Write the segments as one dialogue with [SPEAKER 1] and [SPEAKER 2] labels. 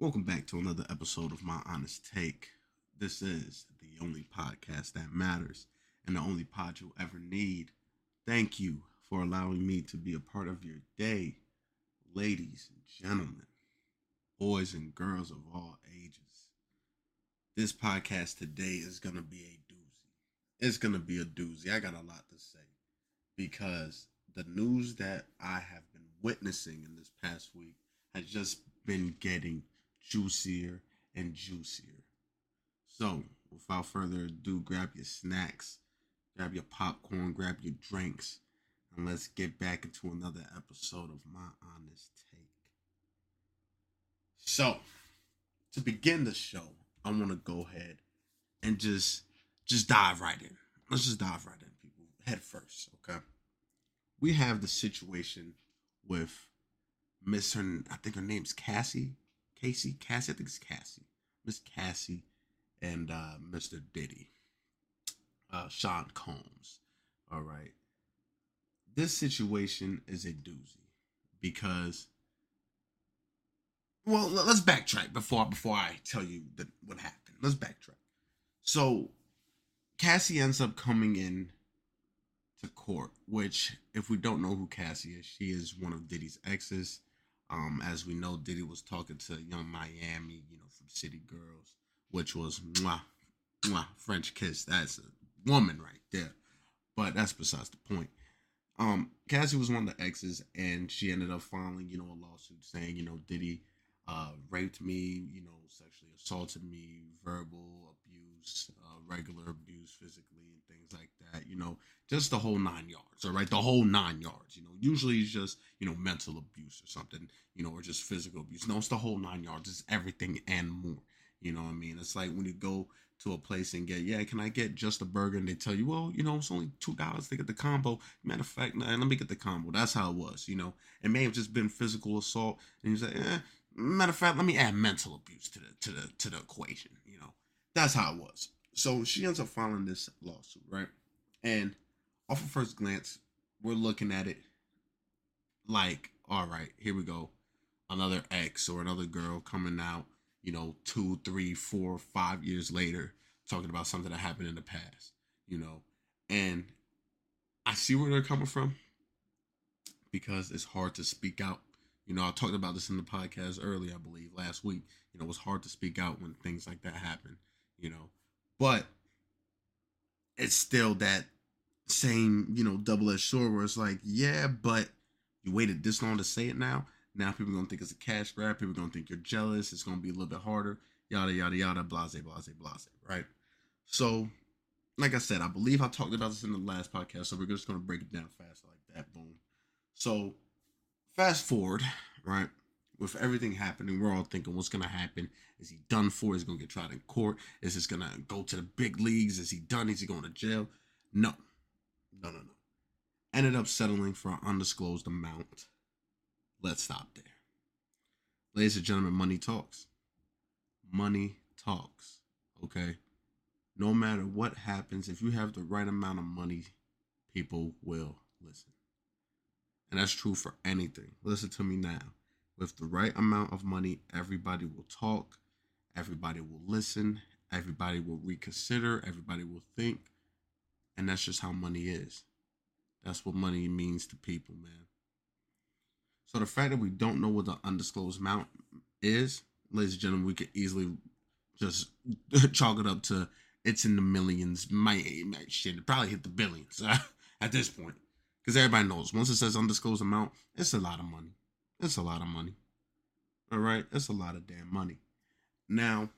[SPEAKER 1] Welcome back to another episode of My Honest Take. This is the only podcast that matters and the only pod you'll ever need. Thank you for allowing me to be a part of your day, ladies and gentlemen, boys and girls of all ages. This podcast today is going to be a doozy. It's going to be a doozy. I got a lot to say because the news that I have been witnessing in this past week has just been getting juicier and juicier. So, without further ado, grab your snacks, grab your popcorn, grab your drinks, and let's get back into another episode of My Honest Take. So, to begin the show, I want to go ahead and just just dive right in. Let's just dive right in, people. Head first, okay? We have the situation with Miss her I think her name's Cassie Casey, Cassie, I think it's Cassie, Miss Cassie, and uh, Mr. Diddy, uh, Sean Combs. All right, this situation is a doozy because, well, let's backtrack before before I tell you what happened. Let's backtrack. So, Cassie ends up coming in to court, which, if we don't know who Cassie is, she is one of Diddy's exes. Um, as we know, Diddy was talking to Yung Miami, you know, from City Girls, which was mwah, mwah, French kiss. That's a woman right there. But that's besides the point. Um, Cassie was one of the exes, and she ended up filing, you know, a lawsuit saying, you know, Diddy uh, raped me, you know, sexually assaulted me, verbal abuse, uh, regular abuse, physically, and things like that. You know, just the whole nine yards. All right, the whole nine yards. You know, usually it's just you know mental abuse or something. You know, or just physical abuse. No, it's the whole nine yards. It's everything and more. You know what I mean? It's like when you go to a place and get, yeah, can I get just a burger? And they tell you, well, you know, it's only two dollars to get the combo. Matter of fact, man, let me get the combo. That's how it was. You know, it may have just been physical assault, and you say, eh, matter of fact, let me add mental abuse to the to the to the equation. You know, that's how it was. So she ends up filing this lawsuit, right? And off of first glance, we're looking at it like, all right, here we go. Another ex or another girl coming out, you know, two, three, four, five years later, talking about something that happened in the past, you know. And I see where they're coming from because it's hard to speak out. You know, I talked about this in the podcast earlier, I believe, last week. You know, it's hard to speak out when things like that happen, you know. But it's still that same, you know, double edged sword where it's like, yeah, but you waited this long to say it now. Now people gonna think it's a cash grab. People gonna think you're jealous. It's gonna be a little bit harder. Yada yada yada. Blase blase blase. Right. So, like I said, I believe I talked about this in the last podcast. So we're just gonna break it down fast like that. Boom. So, fast forward. Right. With everything happening, we're all thinking, what's gonna happen? Is he done for? Is he gonna get tried in court? Is this gonna go to the big leagues? Is he done? Is he going to jail? No no, no, no. Ended up settling for an undisclosed amount. Let's stop there. Ladies and gentlemen, money talks. Money talks. Okay? No matter what happens, if you have the right amount of money, people will listen. And that's true for anything. Listen to me now. With the right amount of money, everybody will talk, everybody will listen, everybody will reconsider, everybody will think, and that's just how money is. That's what money means to people, man. So the fact that we don't know what the undisclosed amount is, ladies and gentlemen, we could easily just chalk it up to it's in the millions. Might, might shit, probably hit the billions at this point. Because everybody knows once it says undisclosed amount, it's a lot of money. It's a lot of money. All right, it's a lot of damn money. Now,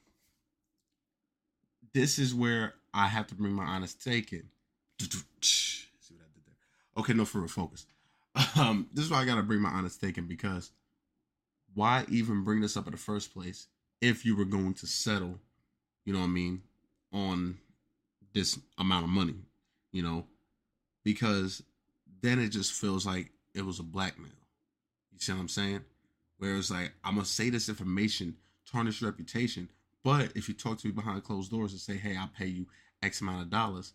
[SPEAKER 1] this is where I have to bring my honest take in. See what I did there? Okay, no, for real, focus. Um, this is why I gotta bring my honest take in because why even bring this up in the first place if you were going to settle, you know what I mean, on this amount of money, you know, because then it just feels like it was a blackmail. You see what I'm saying? Where it's like, I'm gonna say this information, tarnish your reputation, but if you talk to me behind closed doors and say, hey, I'll pay you X amount of dollars,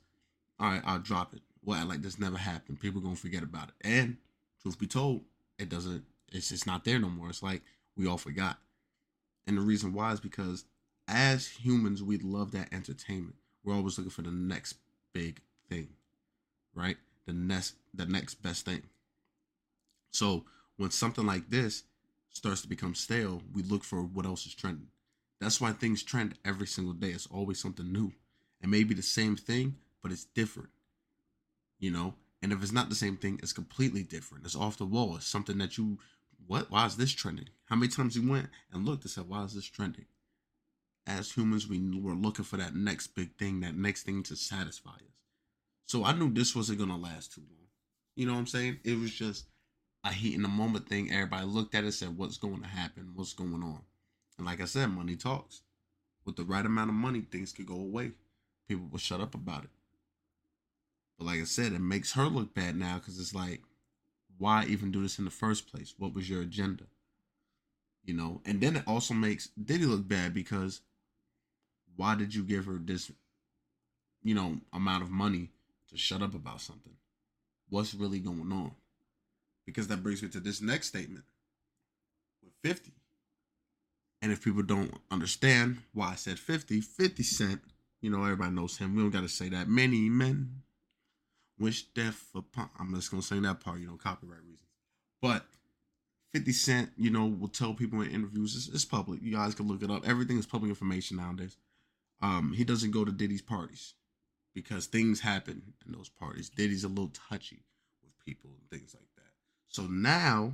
[SPEAKER 1] all right, I'll drop it. Well, like this never happened. People gonna forget about it. And truth be told, it doesn't. It's just not there no more. It's like we all forgot. And the reason why is because as humans, we love that entertainment. We're always looking for the next big thing, right? The next the next best thing. So when something like this starts to become stale, we look for what else is trending. That's why things trend every single day. It's always something new. It may be the same thing, but it's different. You know? And if it's not the same thing, it's completely different. It's off the wall. It's something that you what? Why is this trending? How many times you went and looked and said, why is this trending? As humans, we were looking for that next big thing, that next thing to satisfy us. So I knew this wasn't gonna last too long. You know what I'm saying? It was just a heat in the moment thing. Everybody looked at it and said, What's going to happen? What's going on? And like I said, money talks. With the right amount of money, things could go away. People will shut up about it. But like I said, it makes her look bad now because it's like, why even do this in the first place? What was your agenda? You know, and then it also makes Diddy look bad because why did you give her this, you know, amount of money to shut up about something? What's really going on? Because that brings me to this next statement with 50. And if people don't understand why I said 50, 50 Cent, you know, everybody knows him. We don't got to say that. Many men wish death upon. I'm just going to say that part, you know, copyright reasons. But 50 Cent, you know, will tell people in interviews, it's, it's public. You guys can look it up. Everything is public information nowadays. Um, he doesn't go to Diddy's parties because things happen in those parties. Diddy's a little touchy with people and things like. So now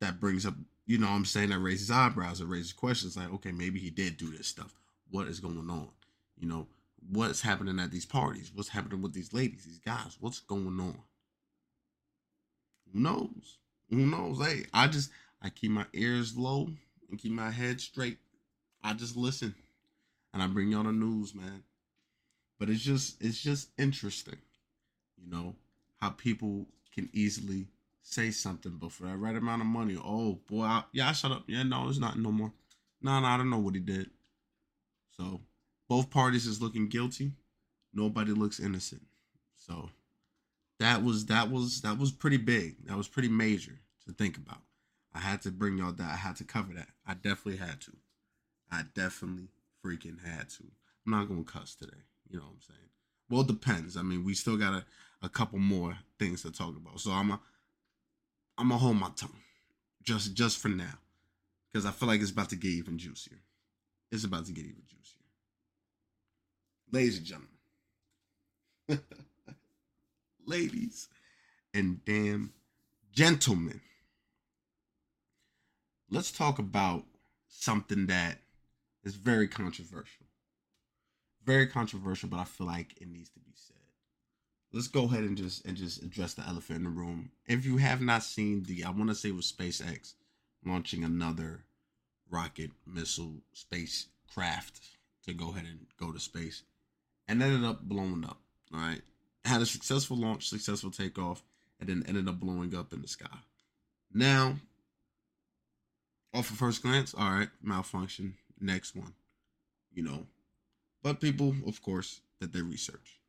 [SPEAKER 1] that brings up, you know I'm saying, that raises eyebrows, it raises questions like, okay, maybe he did do this stuff. What is going on? You know, what's happening at these parties? What's happening with these ladies, these guys? What's going on? Who knows? Who knows? Hey, I just I keep my ears low and keep my head straight. I just listen and I bring y'all the news, man. But it's just it's just interesting, you know, how people can easily say something, but for that right amount of money, oh boy, I, yeah, I shut up. Yeah, no, it's not no more. No, no, I don't know what he did. So both parties is looking guilty. Nobody looks innocent. So that was that was that was pretty big. That was pretty major to think about. I had to bring y'all that. I had to cover that. I definitely had to. I definitely freaking had to. I'm not gonna cuss today. You know what I'm saying? Well, it depends. I mean, we still got a, a couple more things to talk about. So I'm a I'm gonna hold my tongue, just just for now, because I feel like it's about to get even juicier. It's about to get even juicier, ladies and gentlemen, ladies and damn gentlemen. Let's talk about something that is very controversial. Very controversial, but I feel like it needs to be said. Let's go ahead and just and just address the elephant in the room. If you have not seen the, I want to say with SpaceX launching another rocket missile spacecraft to go ahead and go to space, and ended up blowing up. All right, had a successful launch, successful takeoff, and then ended up blowing up in the sky. Now, off of first glance, all right, malfunction, next one, you know. But people, of course, that they research.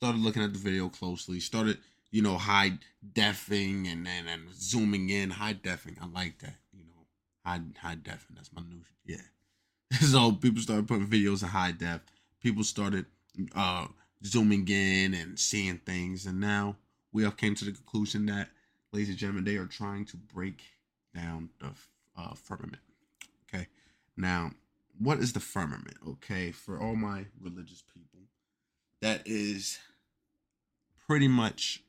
[SPEAKER 1] Started looking at the video closely, started, you know, high defing and then and, and zooming in, high defing. I like that, you know. High high defing. That's my new yeah. so people started putting videos in high def. People started uh zooming in and seeing things, and now we have came to the conclusion that, ladies and gentlemen, they are trying to break down the uh, firmament. Okay, now, what is the firmament? Okay, for all my religious people, that is pretty much,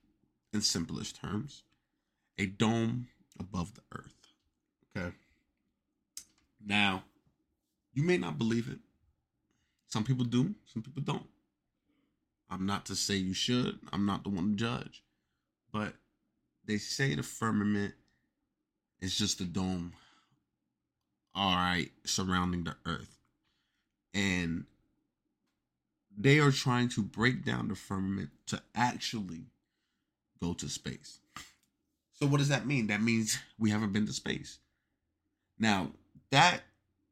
[SPEAKER 1] in simplest terms, a dome above the earth. Okay. Now, you may not believe it. Some people do, some people don't. I'm not to say you should, I'm not the one to judge. But they say the firmament is just a dome all right surrounding the earth and they are trying to break down the firmament to actually go to space. So what does that mean? That means we haven't been to space. Now that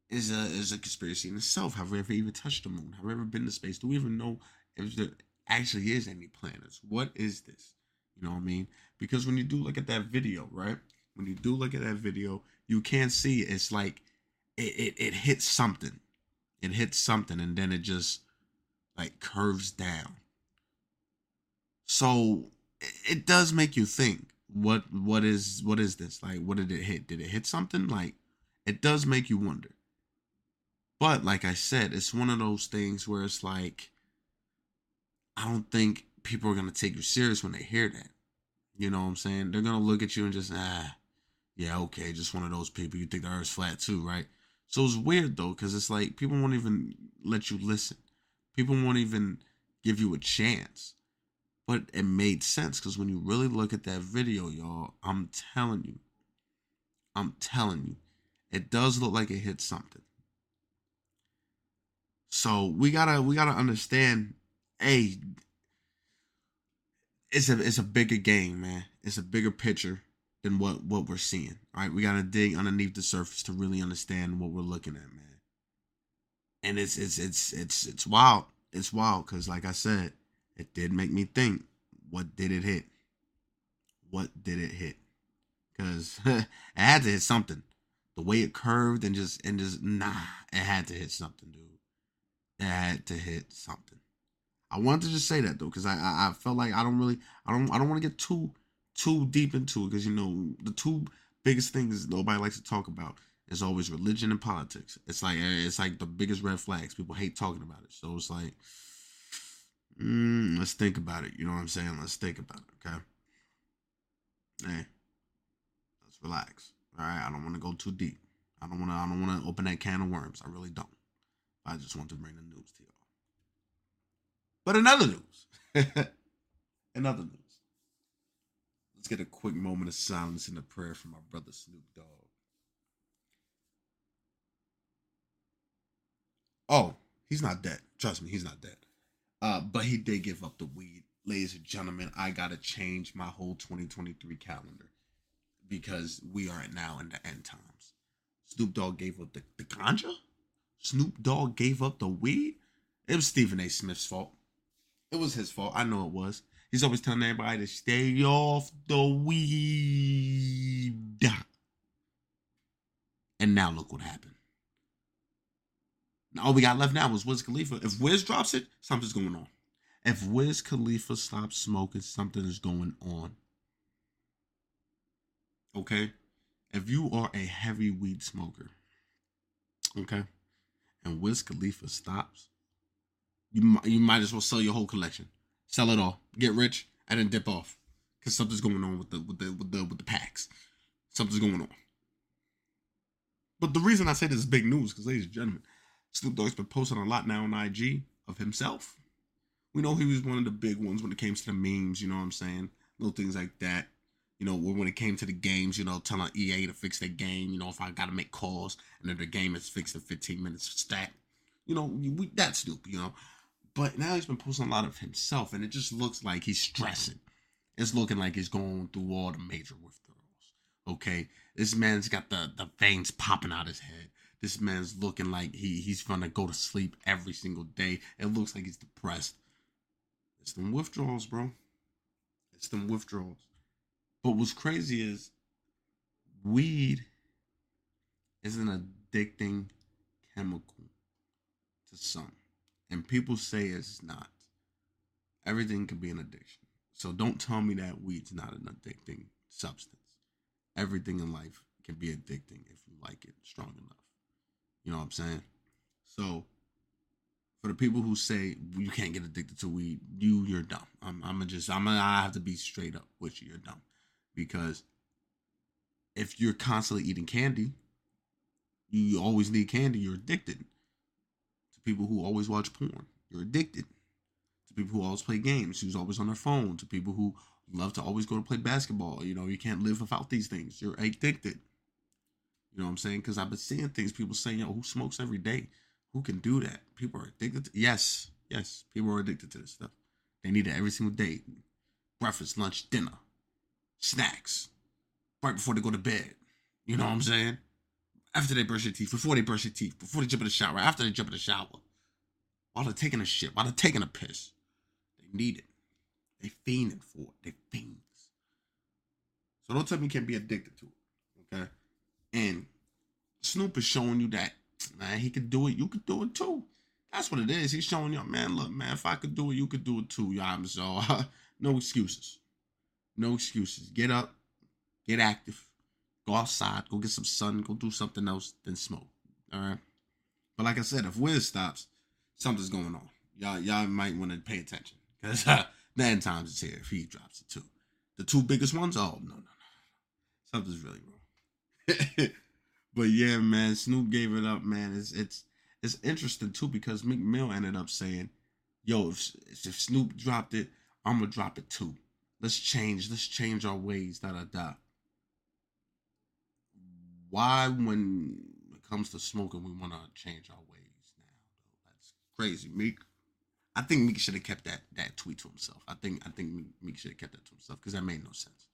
[SPEAKER 1] is a is a conspiracy in itself. Have we ever even touched the moon? Have we ever been to space? Do we even know if there actually is any planets? What is this? You know what i mean? Because when you do look at that video right? When you do look at that video you can see it's like it, it, it hits something. It hits something and then it just like curves down. So it does make you think what what is what is this? Like what did it hit? Did it hit something? Like it does make you wonder. But like i said it's one of those things where it's like i don't think people are to take you serious when they hear that. You know what i'm saying? They're to look at you and just ah yeah okay just one of those people. You think the earth's flat too right? So it's weird though because it's like people won't even let you listen people won't even give you a chance but it made sense because when you really look at that video, y'all, I'm telling you, I'm telling you, it does look like it hit something. So we gotta we gotta understand, hey, it's a it's a bigger game, man. It's a bigger picture than what what we're seeing. Right? We gotta dig underneath the surface to really understand what we're looking at, man. And it's it's it's it's it's wild. It's wild because, like I said, it did make me think what did it hit? What did it hit? Because it had to hit something. The way it curved and just and just nah, it had to hit something, dude. It had to hit something. I wanted to just say that though, because I, I, I felt like I don't really I don't I don't want to get too too deep into it because you know the two biggest things nobody likes to talk about is always religion and politics. It's like it's like the biggest red flags. People hate talking about it. So it's like Mm, let's think about it. You know what I'm saying? Let's think about it, okay? Hey, let's relax. All right, I don't want to go too deep. I don't want to. I don't want to open that can of worms. I really don't. I just want to bring the news to y'all. But another news, another news. Let's get a quick moment of silence and a prayer for my brother Snoop Dogg. Oh, he's not dead. Trust me, he's not dead. Uh, but he did give up the weed. Ladies and gentlemen, I gotta change my whole 2023 calendar because we are now in the end times. Snoop Dogg gave up the, the ganja? Snoop Dogg gave up the weed? It was Stephen A. Smith's fault. It was his fault. I know it was. He's always telling everybody to stay off the weed. And now look what happened. All we got left now is Wiz Khalifa. If Wiz drops it, something's going on. If Wiz Khalifa stops smoking, something is going on. Okay? If you are a heavy weed smoker, okay, and Wiz Khalifa stops, you you might as well sell your whole collection, sell it all, get rich, and then dip off, because something's going on with the with the with the with the packs. Something's going on. But the reason I say this is big news, because ladies and gentlemen, Snoop Dogg's been posting a lot now on IG of himself. We know he was one of the big ones when it came to the memes, you know what I'm saying? Little things like that. You know, when it came to the games, you know, telling EA to fix their game, you know, if I got to make calls and then the game is fixed in 15 minutes stat. You know, we, that's Snoop, you know. But now he's been posting a lot of himself and it just looks like he's stressing. It's looking like he's going through all the major withdrawals. Okay? This man's got the, the veins popping out his head. This man's looking like he he's gonna go to sleep every single day. It looks like he's depressed. It's them withdrawals, bro. It's them withdrawals. But what's crazy is weed is an addicting chemical to some. And people say it's not. Everything can be an addiction. So don't tell me that weed's not an addicting substance. Everything in life can be addicting if you like it strong enough. You know what I'm saying? So for the people who say you can't get addicted to weed, you you're dumb. I'm I'm just I'm gonna I have to be straight up with you. You're dumb because if you're constantly eating candy, you always need candy. You're addicted. To people who always watch porn, you're addicted. To people who always play games, who's always on their phone. To people who love to always go to play basketball. You know, you can't live without these things. You're addicted. You know what I'm saying? Because I've been seeing things people saying, yo, who smokes every day? Who can do that? People are addicted to yes, yes, people are addicted to this stuff. They need it every single day. Breakfast, lunch, dinner, snacks, right before they go to bed. You know what I'm saying? After they brush their teeth, before they brush their teeth, before they jump in the shower, after they jump in the shower, while they're taking a shit, while they're taking a piss. They need it. They fiending for it. They fiends. So don't tell me you can't be addicted to it. Okay? And Snoop is showing you that man, he could do it. You could do it too. That's what it is. He's showing you, man. Look, man, if I could do it, you could do it too. Y'all, so no excuses. No excuses. Get up, get active, go outside, go get some sun, go do something else, then smoke. All right. But like I said, if Wiz stops, something's going on. Y'all, y'all might want to pay attention because uh, times is here. If he drops it too, the two biggest ones. Oh no, no, no, something's really wrong. but yeah, man, Snoop gave it up, man. It's it's it's interesting too because Meek Mill ended up saying, "Yo, if, if Snoop dropped it, I'm gonna drop it too. Let's change. Let's change our ways." Da da da. Why, when it comes to smoking, we want to change our ways now? That's crazy, Meek. I think Meek should have kept that that tweet to himself. I think I think Meek should have kept that to himself because that made no sense.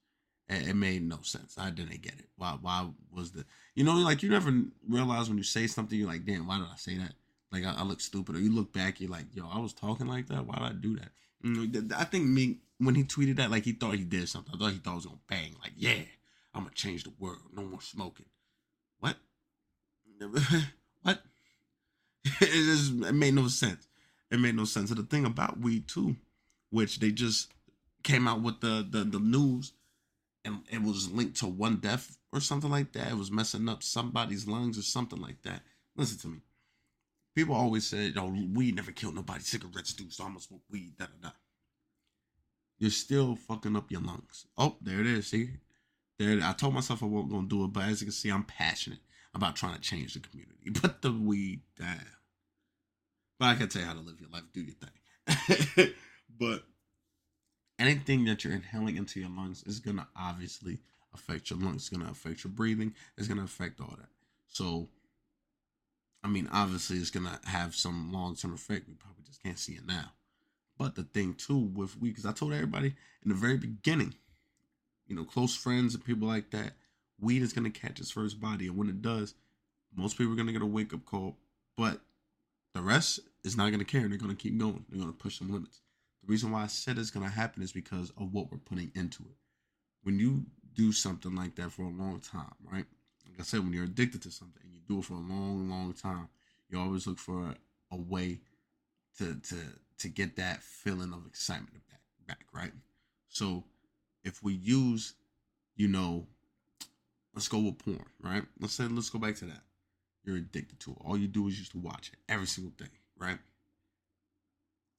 [SPEAKER 1] It, made no sense. I didn't get it. Why? Why was the? You know, like you never realize when you say something, you're like, damn, why did I say that? Like I, I look stupid, or you look back, you're like, yo, I was talking like that. Why did I do that? Mm, I think me when he tweeted that, like he thought he did something. I thought he thought it was gonna bang. Like, yeah, I'm gonna change the world. No more smoking. What? what? it just it made no sense. It made no sense. And the thing about weed too, which they just came out with the the, the news and it was linked to one death or something like that. It was messing up somebody's lungs or something like that. Listen to me. People always say, "Oh, weed never killed nobody. Cigarettes do, so I'm gonna smoke weed." Da da da. You're still fucking up your lungs. Oh, there it is. See, there. I told myself I wasn't gonna do it, but as you can see, I'm passionate about trying to change the community. Put the weed down. But I can tell you how to live your life. Do your thing. but anything that you're inhaling into your lungs is going to obviously affect your lungs. It's going to affect your breathing. It's going to affect all that. So, I mean, obviously, it's going to have some long term effect. We probably just can't see it now. But the thing, too, with weed, because I told everybody in the very beginning, you know, close friends and people like that, weed is going to catch its first body. And when it does, most people are going to get a wake up call. But the rest is not going to care. and They're going to keep going. They're going to push some limits. The reason why I said it's going to happen is because of what we're putting into it. When you do something like that for a long time, right? Like I said, when you're addicted to something and you do it for a long, long time, you always look for a, a way to to to get that feeling of excitement back, back, right? So if we use, you know, let's go with porn, right? Let's say let's go back to that. You're addicted to it. All you do is just watch it every single day, right?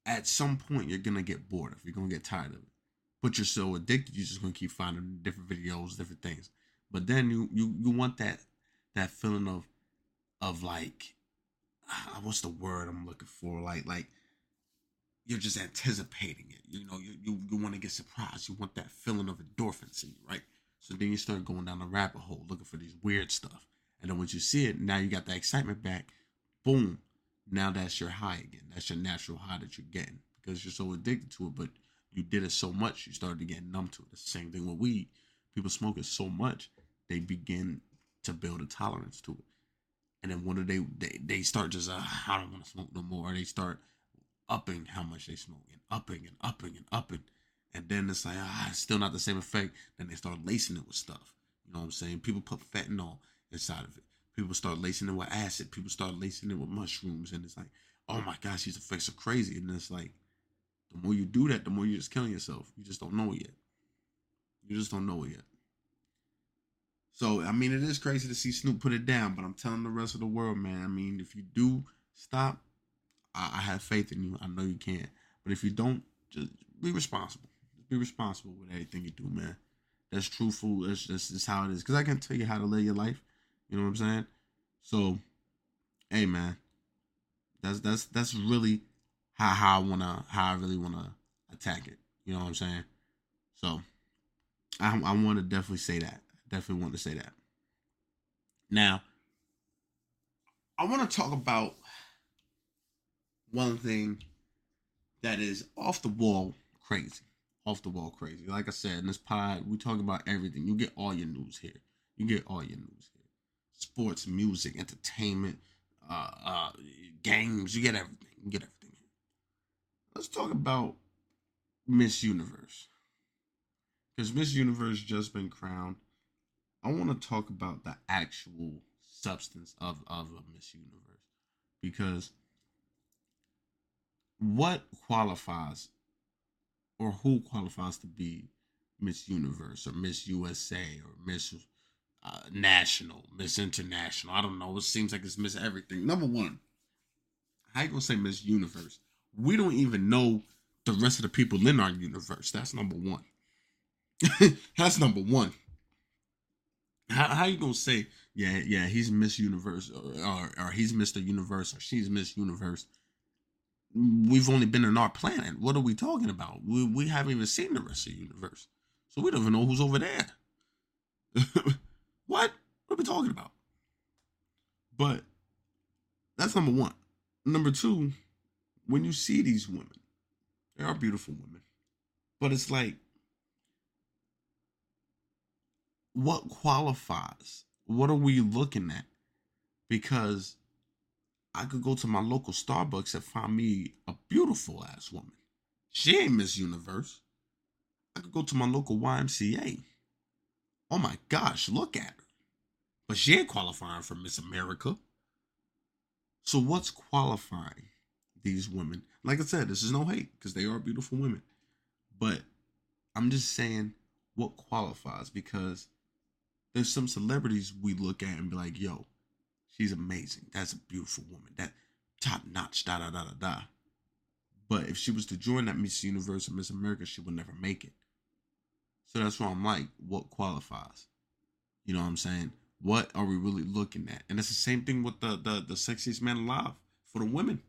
[SPEAKER 1] At some point you're gonna get bored if You're gonna get tired of it. But you're so addicted, you're just gonna keep finding different videos, different things. But then you you you want that that feeling of of like uh, what's the word I'm looking for? Like like you're just anticipating it. You know, you you, you want to get surprised. You want that feeling of endorphins in you, right? So then you start going down the rabbit hole looking for these weird stuff. And then once you see it, now you got that excitement back. Boom, now that's your high again. That's your natural high that you're getting because you're so addicted to it. But you did it so much, you started to get numb to it. the same thing with weed. People smoke it so much, they begin to build a tolerance to it. And then one day they they, start just uh, I don't want to smoke no more. They start upping how much they smoke and upping and upping and upping. And then it's like, ah, it's still not the same effect. Then they start lacing it with stuff. You know what I'm saying? People put fentanyl inside of it. People start lacing it with acid. People start lacing it with mushrooms, and it's like, oh my gosh, these effects are crazy. And it's like, the more you do that, the more you're just killing yourself. You just don't know it yet. You just don't know it yet. So I mean, it is crazy to see Snoop put it down, but I'm telling the rest of the world, man. I mean, if you do stop, I, I have faith in you. I know you can. But if you don't, just be responsible. Just be responsible with everything you do, man. That's truthful. That's just, that's how it is. Because I can tell you how to live your life. You know what I'm saying? So, hey man, that's that's that's really how how I wanna how I really wanna attack it. You know what I'm saying? So, I I want to definitely say that. Definitely want to say that. Now, I want to talk about one thing that is off the wall crazy. Off the wall crazy. Like I said, in this pod, we talk about everything. You get all your news here. You get all your news here sports, music, entertainment, uh, uh, games. You get everything. You get everything. Let's talk about Miss Universe. Because Miss Universe just been crowned. I want to talk about the actual substance of of a Miss Universe because what qualifies or who qualifies to be Miss Universe or Miss USA or Miss uh, National, Miss International? I don't know. It seems like it's Miss Everything. Number one, how you gonna say Miss Universe? We don't even know the rest of the people in our universe. That's number one. That's number one. How, how you gonna say, yeah, yeah, he's Miss Universe or, or, or he's Mr. Universe or she's Miss Universe? We've only been in our planet. What are we talking about? We, we haven't even seen the rest of the universe. So we don't even know who's over there. what? What are we talking about? But that's number one. Number two, when you see these women, they are beautiful women. But it's like, what qualifies? What are we looking at? Because I could go to my local Starbucks and find me a beautiful ass woman. She ain't Miss Universe. I could go to my local YMCA. Oh my gosh, look at her. But she ain't qualifying for Miss America. So what's qualifying these women? Like I said, this is no hate because they are beautiful women. But I'm just saying what qualifies because there's some celebrities we look at and be like, yo, she's amazing. That's a beautiful woman. That top notch, da da da da da. But if she was to join that Miss Universe or Miss America, she would never make it. So that's why I'm like, what qualifies? You know what I'm saying? What are we really looking at? And it's the same thing with the the, the sexiest man alive for the women.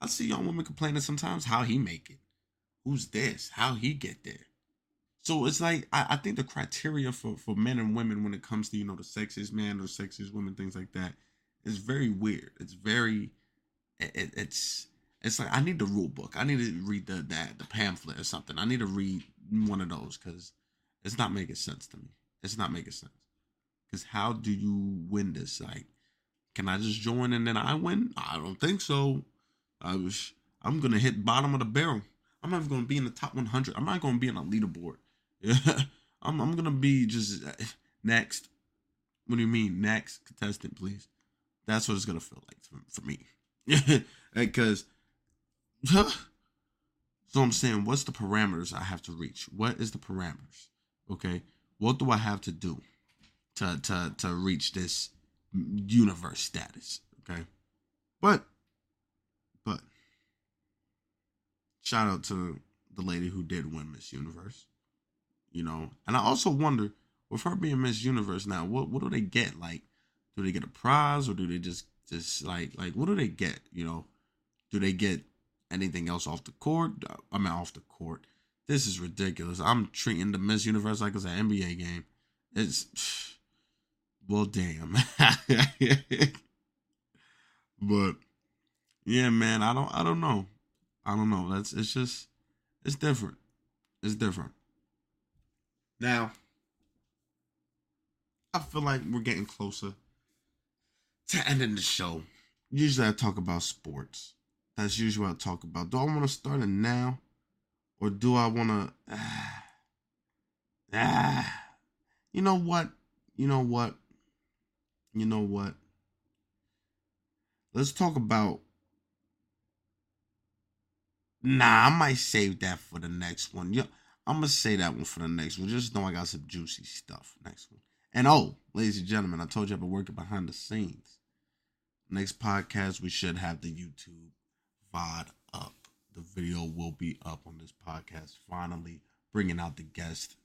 [SPEAKER 1] I see young women complaining sometimes how he make it. Who's this? How he get there? So it's like I, I think the criteria for, for men and women when it comes to, you know, the sexiest man or sexiest women, things like that, is very weird. It's very it, it's it's like I need the rule book. I need to read the that the pamphlet or something. I need to read one of those because it's not making sense to me. It's not making sense. Because how do you win this? Like, can I just join and then I win? I don't think so. I was I'm gonna hit bottom of the barrel. I'm not gonna be in the top 100. I'm not gonna be in a leaderboard. I'm I'm gonna be just uh, next. What do you mean next contestant, please? That's what it's gonna feel like for, for me. because so I'm saying, what's the parameters I have to reach? What is the parameters? Okay, what do I have to do to to to reach this universe status? Okay, but but shout out to the lady who did win Miss Universe. You know, and I also wonder with her being Miss Universe now, what what do they get? Like, do they get a prize or do they just just like like what do they get? You know, do they get anything else off the court? I mean, off the court. This is ridiculous. I'm treating the Miss Universe like it's an NBA game. It's well, damn. but yeah, man, I don't, I don't know. I don't know. That's it's just, it's different. It's different. Now, I feel like we're getting closer to ending the show. Usually, I talk about sports. That's usually what I talk about. Do I want to start it now, or do I want to? Ah, ah, you know what? You know what? You know what? Let's talk about. Nah, I might save that for the next one. Yeah, I'm gonna say that one for the next one. Just know I got some juicy stuff next one. And oh, ladies and gentlemen, I told you I've been working behind the scenes. Next podcast, we should have the YouTube Up. The video will be up on this podcast. Finally, bringing out the guest.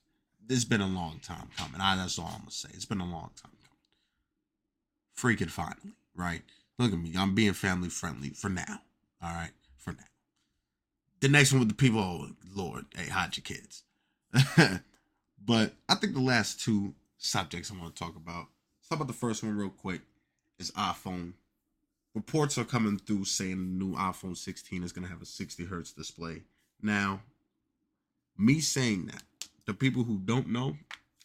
[SPEAKER 1] This has been a long time coming. I, that's all I'm gonna say. It's been a long time coming. Freaking finally, right? Look at me. I'm being family friendly for now. All right, for now. The next one with the people. Oh Lord, hey, hide your kids. but I think the last two subjects I'm going to talk about. Let's talk about the first one real quick. Is iPhone reports are coming through saying the new iPhone 16 is going to have a 60 hertz display. Now, me saying that, the people who don't know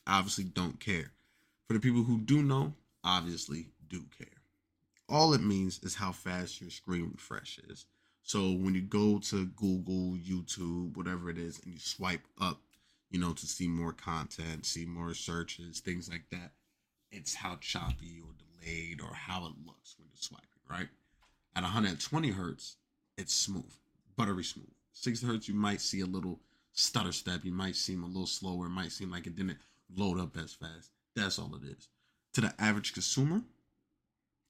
[SPEAKER 1] obviously don't care. For the people who do know, obviously do care. All it means is how fast your screen refresh is. So when you go to Google, YouTube, whatever it is, and you swipe up, you know, to see more content, see more searches, things like that, it's how choppy or delayed or how it looks when you're swiping, right? At 120 hertz, it's smooth, buttery smooth. 60 hertz, you might see a little stutter step. You might seem a little slower. It might seem like it didn't load up as fast. That's all it is. To the average consumer,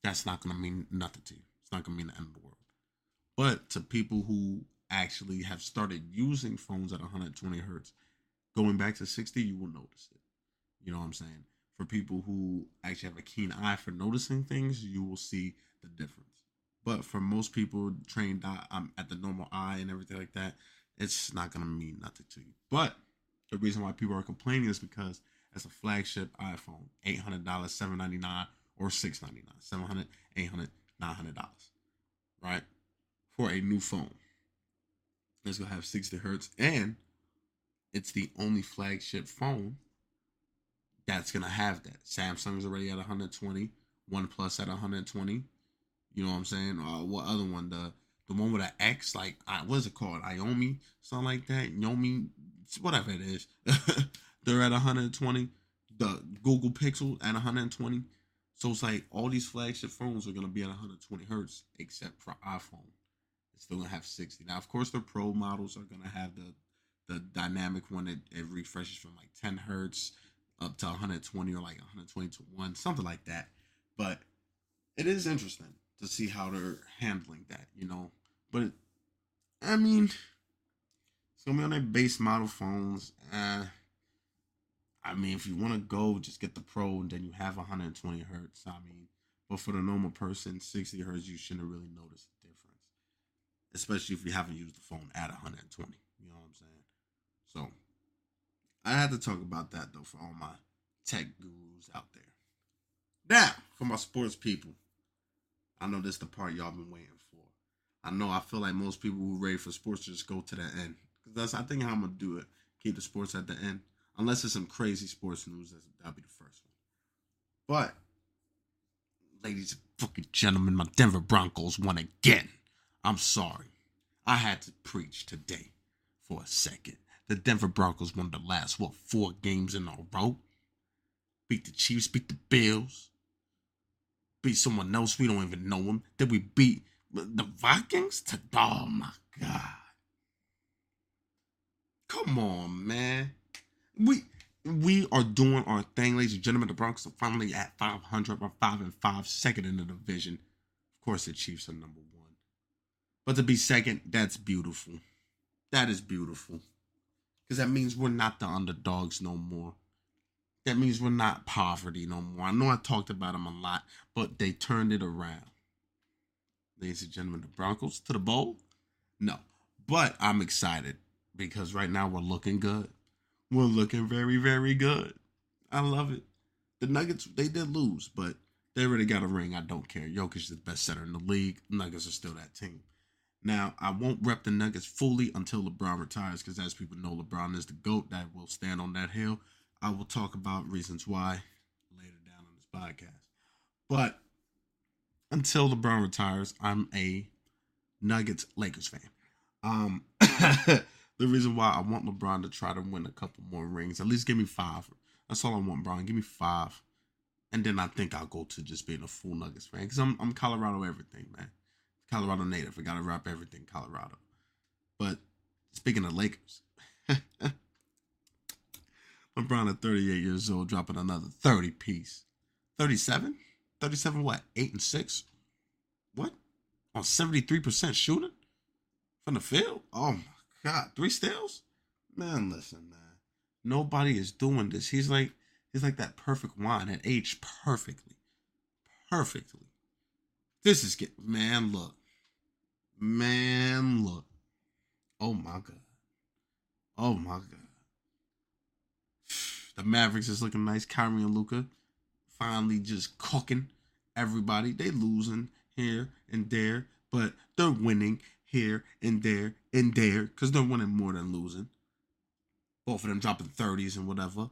[SPEAKER 1] that's not going to mean nothing to you. It's not going to mean the end of the world. But to people who actually have started using phones at 120 hertz, going back to 60, you will notice it. You know what I'm saying? For people who actually have a keen eye for noticing things, you will see the difference. But for most people trained um, at the normal eye and everything like that, it's not gonna mean nothing to you. But the reason why people are complaining is because as a flagship iPhone, eight hundred dollars, seven ninety nine, or six ninety nine, seven hundred, eight hundred, nine hundred dollars, right, for a new phone. It's gonna have sixty hertz, and it's the only flagship phone that's gonna have that. Samsung's already at 120, OnePlus at 120. You know what I'm saying? Uh, what other one? The the one with an X, like uh, what is it called? Iomi, something like that. Yomi, whatever it is. They're at 120. The Google Pixel at 120. So it's like all these flagship phones are gonna be at 120 hertz, except for iPhone. It's still gonna have 60. Now, of course, the Pro models are gonna have the the dynamic one that it refreshes from like 10 hertz up to 120 or like 120 to 1, something like that. But it is interesting to see how they're handling that, you know. But I mean, it's gonna be on their base model phones. Uh, I mean, if you want to go, just get the Pro, and then you have 120 hertz. I mean, but for the normal person, 60 hertz, you shouldn't really notice the difference, especially if you haven't used the phone at 120. You know what I'm saying? So I had to talk about that though for all my tech gurus out there. Now, for my sports people, I know this is the part y'all been waiting for. I know I feel like most people who ready for sports just go to the end. Cause that's I think how I'm gonna do it. Keep the sports at the end. Unless it's some crazy sports news, that'll be the first one. But ladies and fucking gentlemen, my Denver Broncos won again. I'm sorry. I had to preach today for a second. The Denver Broncos won the last, what, four games in a row? Beat the Chiefs, beat the Bills, beat someone else. We don't even know them. Did we beat the Vikings? To, oh my God. Come on, man. We we are doing our thing, ladies and gentlemen. The Broncos are finally at 500. We're 5 and 5, second in the division. Of course, the Chiefs are number one. But to be second, that's beautiful. That is beautiful. Because that means we're not the underdogs no more. That means we're not poverty no more. I know I talked about them a lot, but they turned it around. Ladies and gentlemen, the Broncos to the bowl? No. But I'm excited because right now we're looking good. We're looking very, very good. I love it. The Nuggets, they did lose, but they already got a ring. I don't care. Jokic is the best center in the league. Nuggets are still that team. Now, I won't rep the Nuggets fully until LeBron retires because, as people know, LeBron is the GOAT that will stand on that hill. I will talk about reasons why later down on this podcast. But until LeBron retires, I'm a Nuggets Lakers fan. Um, the reason why I want LeBron to try to win a couple more rings, at least give me five. That's all I want, Brian. Give me five. And then I think I'll go to just being a full Nuggets fan because I'm, I'm Colorado everything, man. Colorado native. I gotta wrap everything Colorado. But speaking of Lakers, LeBron at 38 years old dropping another 30 piece. 37? 37 what? 8 and 6? What? On 73% shooting? From the field? Oh my god. Three steals? Man, listen, man. Nobody is doing this. He's like he's like that perfect wine that aged perfectly. Perfectly. This is get man, look. Man, look. Oh my god. Oh my god. The Mavericks is looking nice. Kyrie and Luka finally just cooking everybody. They losing here and there, but they're winning here and there and there because they're winning more than losing. Both of them dropping 30s and whatever.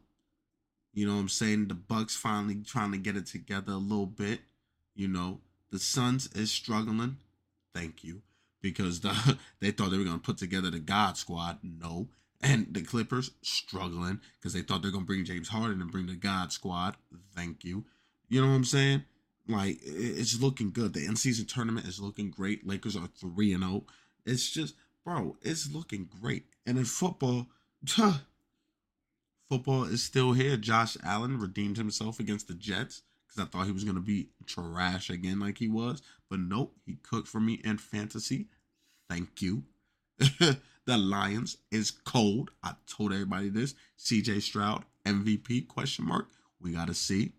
[SPEAKER 1] You know what I'm saying? The Bucks finally trying to get it together a little bit. You know, the Suns is struggling. Thank you. Because the, they thought they were to put together the God squad. No. And the Clippers struggling because they thought they're to bring James Harden and bring the God squad. Thank you. You know what I'm saying? Like it's looking good. The in season tournament is looking great. Lakers are three and zero. It's just, bro, it's looking great. And in football, football is still here. Josh Allen redeemed himself against the Jets because I thought he was gonna be trash again, like he was. But nope, he cooked for me in fantasy. Thank you. the Lions is cold. I told everybody this. CJ Stroud MVP question mark. We gotta see.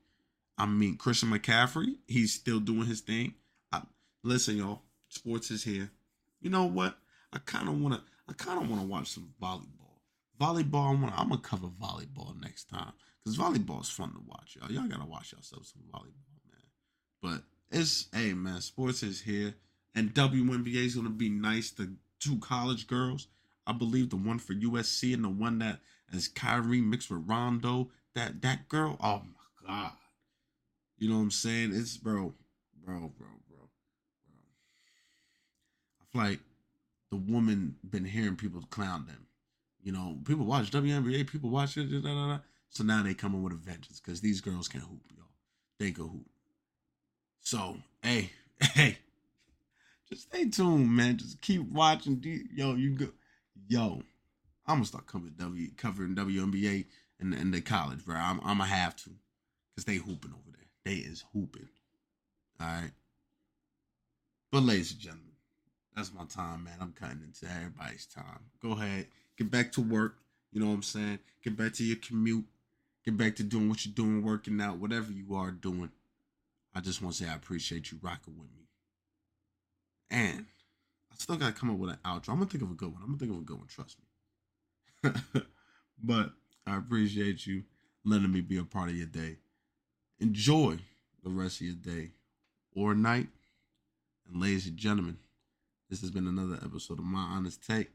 [SPEAKER 1] I mean, Christian McCaffrey, he's still doing his thing. I, listen, y'all, sports is here. You know what? I kind of want to. I kind of want to watch some volleyball. Volleyball, I'm gonna, I'm gonna cover volleyball next time because volleyball is fun to watch, y'all. Y'all gotta watch yourself some volleyball, man. But it's hey, man, sports is here, and WNBA is gonna be nice to two college girls. I believe the one for USC and the one that is Kyrie mixed with Rondo. That that girl, oh my god. You know what I'm saying? It's bro, bro, bro, bro, bro. I feel like the woman been hearing people clown them. You know, people watch WNBA, people watch it, da, da, da. so now they coming with a vengeance because these girls can hoop, y'all. They can hoop. So, hey, hey, just stay tuned, man. Just keep watching. Yo, you go, yo. I'm gonna start covering W covering WNBA and in the college, bro. I'm I'm gonna have to, cause they hooping over there. They is hooping. All right. But ladies and gentlemen, that's my time, man. I'm cutting into everybody's time. Go ahead, get back to work. You know what I'm saying? Get back to your commute. Get back to doing what you're doing, working out, whatever you are doing. I just want to say I appreciate you rocking with me. And I still gotta come up with an outro. I'm gonna think of a good one. I'm gonna think of a good one, trust me. but I appreciate you letting me be a part of your day. Enjoy the rest of your day or night. And ladies and gentlemen, this has been another episode of My Honest Take.